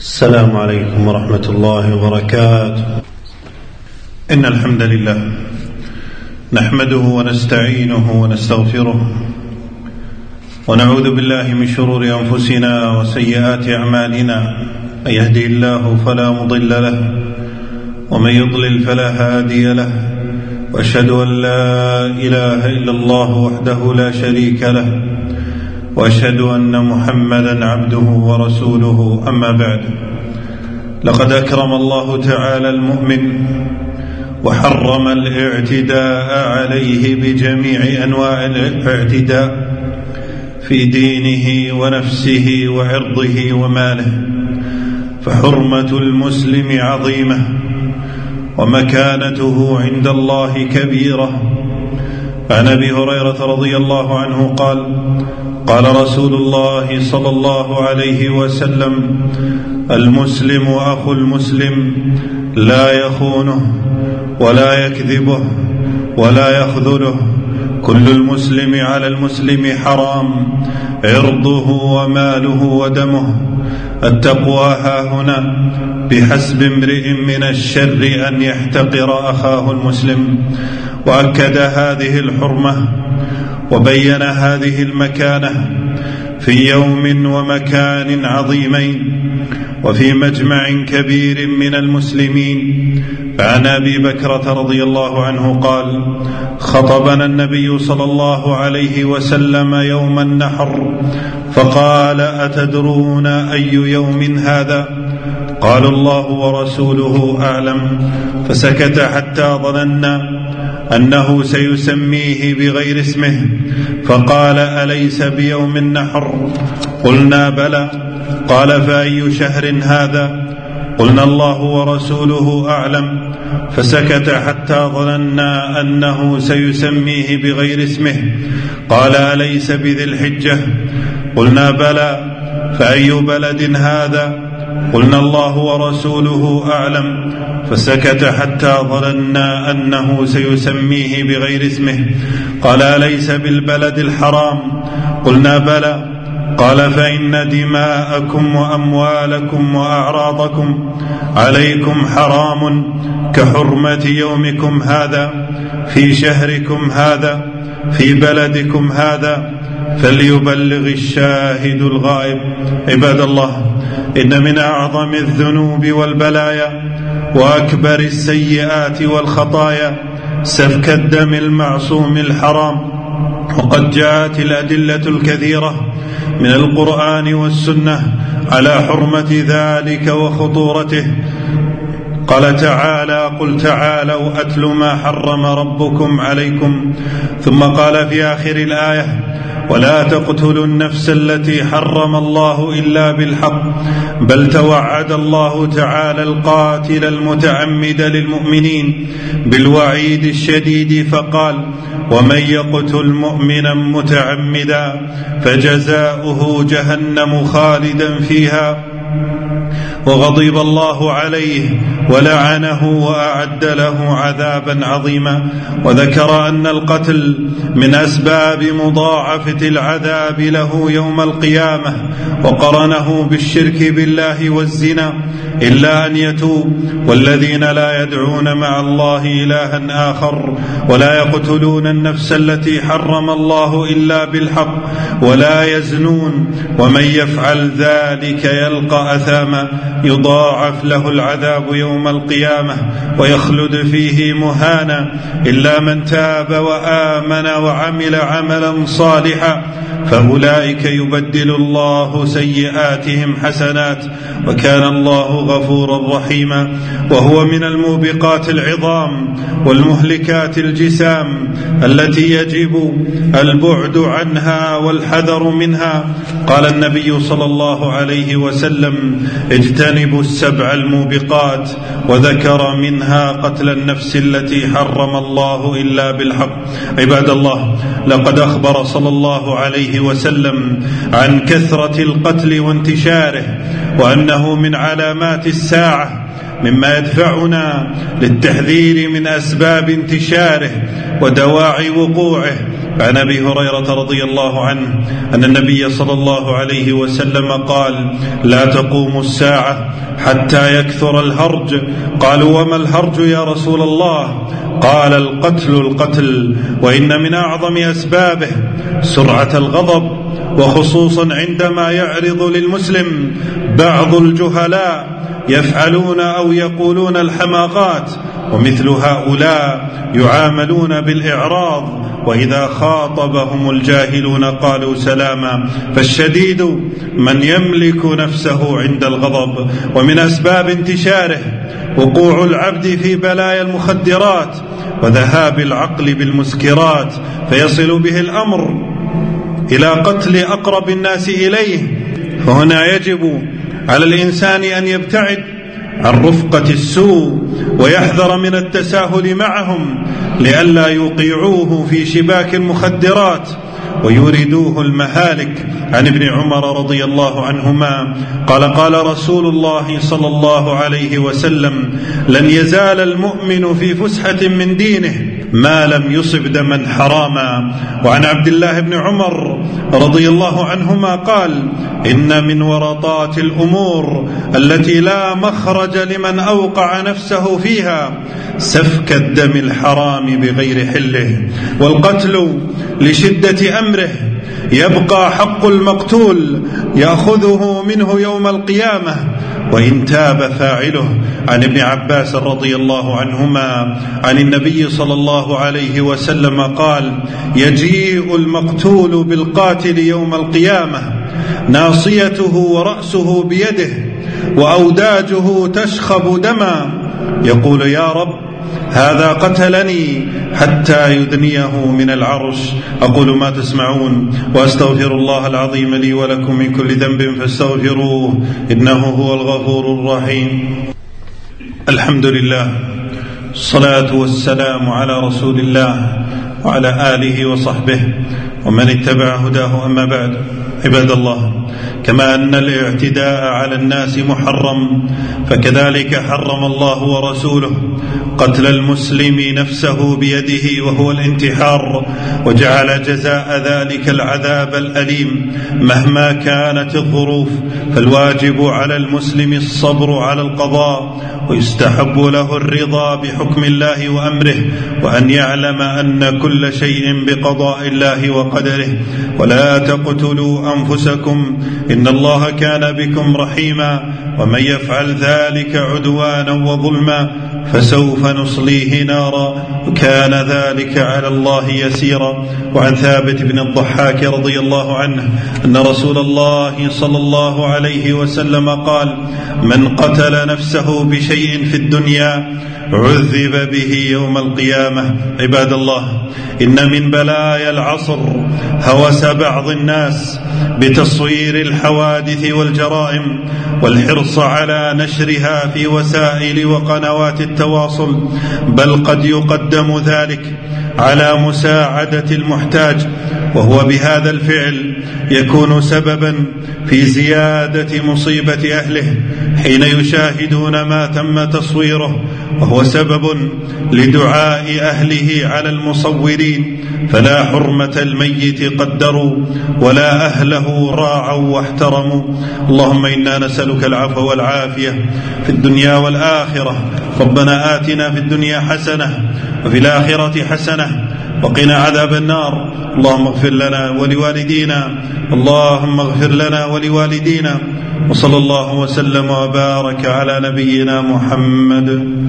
السلام عليكم ورحمة الله وبركاته. إن الحمد لله نحمده ونستعينه ونستغفره ونعوذ بالله من شرور أنفسنا وسيئات أعمالنا. من يهدي الله فلا مضل له ومن يضلل فلا هادي له. وأشهد أن لا إله إلا الله وحده لا شريك له. وأشهد أن محمدا عبده ورسوله. أما بعد لقد أكرم الله تعالى المؤمن وحرم الاعتداء عليه بجميع أنواع الاعتداء في دينه ونفسه وعرضه وماله. فحرمة المسلم عظيمة ومكانته عند الله كبيرة. عن أبي هريرة رضي الله عنه قال قال رسول الله صلى الله عليه وسلم المسلم أخو المسلم لا يخونه ولا يكذبه ولا يخذله. كل المسلم على المسلم حرام عرضه وماله ودمه. التقوى ها هنا بحسب امرئ من الشر أن يحتقر أخاه المسلم. وأكد هذه الحرمة وبين هذه المكانة في يوم ومكان عظيمين وفي مجمع كبير من المسلمين. فعن أبي بكرة رضي الله عنه قال خطبنا النبي صلى الله عليه وسلم يوم النحر فقال أتدرون أي يوم هذا؟ قالوا الله ورسوله أعلم. فسكت حتى ظننا أنه سيسميه بغير اسمه. فقال أليس بيوم النحر؟ قلنا بلى. قال فأي شهر هذا؟ قلنا الله ورسوله أعلم. فسكت حتى ظننا أنه سيسميه بغير اسمه. قال أليس بذي الحجة؟ قلنا بلى فأي بلد هذا؟ قلنا الله ورسوله أعلم فسكت حتى ظننا أنه سيسميه بغير اسمه. قال أليس بالبلد الحرام؟ قلنا بلى. قال فإن دماءكم وأموالكم وأعراضكم عليكم حرام كحرمة يومكم هذا في شهركم هذا في بلدكم هذا فليبلغ الشاهد الغائب. عباد الله إن من أعظم الذنوب والبلايا وأكبر السيئات والخطايا سفك الدم المعصوم الحرام. وقد جاءت الأدلة الكثيرة من القرآن والسنة على حرمة ذلك وخطورته. قال تعالى قل تعالوا أتل ما حرم ربكم عليكم. ثم قال في آخر الآية ولا تقتلوا النفس التي حرم الله إلا بالحق بل توعد الله تعالى القاتل المتعمد للمؤمنين بالوعيد الشديد فقال ومن يقتل مؤمنا متعمدا فجزاؤه جهنم خالدا فيها. وغضب الله عليه ولعنه وأعد له عذابا عظيما. وذكر أن القتل من أسباب مضاعفة العذاب له يوم القيامة وقرنه بالشرك بالله والزنا إلا أن يتوب. والذين لا يدعون مع الله إلها آخر ولا يقتلون النفس التي حرم الله إلا بالحق ولا يزنون. ومن يفعل ذلك يلقى أثاما. يضاعف له العذاب يوم القيامة ويخلد فيه مهانا إلا من تاب وآمن وعمل عملا صالحا فأولئك يبدل الله سيئاتهم حسنات وكان الله غفورا رحيما وهو من الموبقات العظام والمهلكات الجسام التي يجب البعد عنها والحذر منها قال النبي صلى الله عليه وسلم اجتنبوا السبع الموبقات وذكر منها قتل النفس التي حرم الله إلا بالحق. عباد الله لقد أخبر صلى الله عليه وسلم عن كثرة القتل وانتشاره وأنه من علامات الساعة مما يدفعنا للتحذير من أسباب انتشاره ودواعي وقوعه. عن أبي هريرة رضي الله عنه أن النبي صلى الله عليه وسلم قال لا تقوم الساعة حتى يكثر الهرج قالوا وما الهرج يا رسول الله؟ قال القتل القتل وإن من أعظم أسبابه سرعة الغضب وخصوصا عندما يعرض للمسلم بعض الجهلاء يفعلون أو يقولون الحماقات ومثل هؤلاء يعاملون بالإعراض. وإذا خاطبهم الجاهلون قالوا سلاما فالشديد من يملك نفسه عند الغضب ومن أسباب انتشاره وقوع العبد في بلايا المخدرات وذهاب العقل بالمسكرات فيصل به الأمر إلى قتل أقرب الناس إليه. فهنا يجب على الإنسان أن يبتعد عن رفقة السوء ويحذر من التساهل معهم لئلا يوقعوه في شباك المخدرات ويوردوه المهالك. عن ابن عمر رضي الله عنهما قال قال رسول الله صلى الله عليه وسلم لن يزال المؤمن في فسحة من دينه ما لم يصب دما حراما. وعن عبد الله بن عمر رضي الله عنهما قال إن من ورطات الأمور التي لا مخرج لمن أوقع نفسه فيها سفك الدم الحرام بغير حله والقتل لشدة أمره. يبقى حق المقتول يأخذه منه يوم القيامة. وإن تاب فاعله. عن ابن عباس رضي الله عنهما عن النبي صلى الله عليه وسلم قال يجيء المقتول بالقاتل يوم القيامة ناصيته ورأسه بيده وأوداجه تشخب دما. يقول يا رب هذا قتلني حتى يدنيه من العرش. أقول ما تسمعون وأستغفر الله العظيم لي ولكم من كل ذنب فاستغفروه إنه هو الغفور الرحيم. الحمد لله الصلاة والسلام على رسول الله وعلى آله وصحبه ومن اتبع هداه أما بعد. عباد الله كما أن الاعتداء على الناس محرم فكذلك حرم الله ورسوله قتل المسلم نفسه بيده وهو الانتحار وجعل جزاء ذلك العذاب الأليم مهما كانت الظروف. فالواجب على المسلم الصبر على القضاء ويستحب له الرضا بحكم الله وأمره وأن يعلم أن كل شيء بقضاء الله وقدره. ولا تقتلوا أنفسكم. إن الله كان بكم رحيما. ومن يفعل ذلك عدوانا وظلما. فسوف نصليه نارا وكان ذلك على الله يسيرا. وعن ثابت بن الضحاك رضي الله عنه أن رسول الله صلى الله عليه وسلم قال من قتل نفسه بشيء في الدنيا عذب به يوم القيامة. عباد الله إن من بلايا العصر هوس بعض الناس بتصوير الحوادث والجرائم والحرص على نشرها في وسائل وقنوات التواصل بل قد يقدم ذلك على مساعدة المحتاج وهو بهذا الفعل يكون سببا في زيادة مصيبة أهله حين يشاهدون ما تم تصويره وهو سبب لدعاء أهله على المصورين. فلا حرمة الميت قدروا ولا أهله راعوا واحترموا. اللهم إنا نسألك العفو والعافية في الدنيا والآخرة. ربنا آتنا في الدنيا حسنة وفي الآخرة حسنة. وقنا عذاب النار. اللهم اغفر لنا ولوالدينا. اللهم اغفر لنا ولوالدينا. وصلى الله وسلم وبارك على نبينا محمد.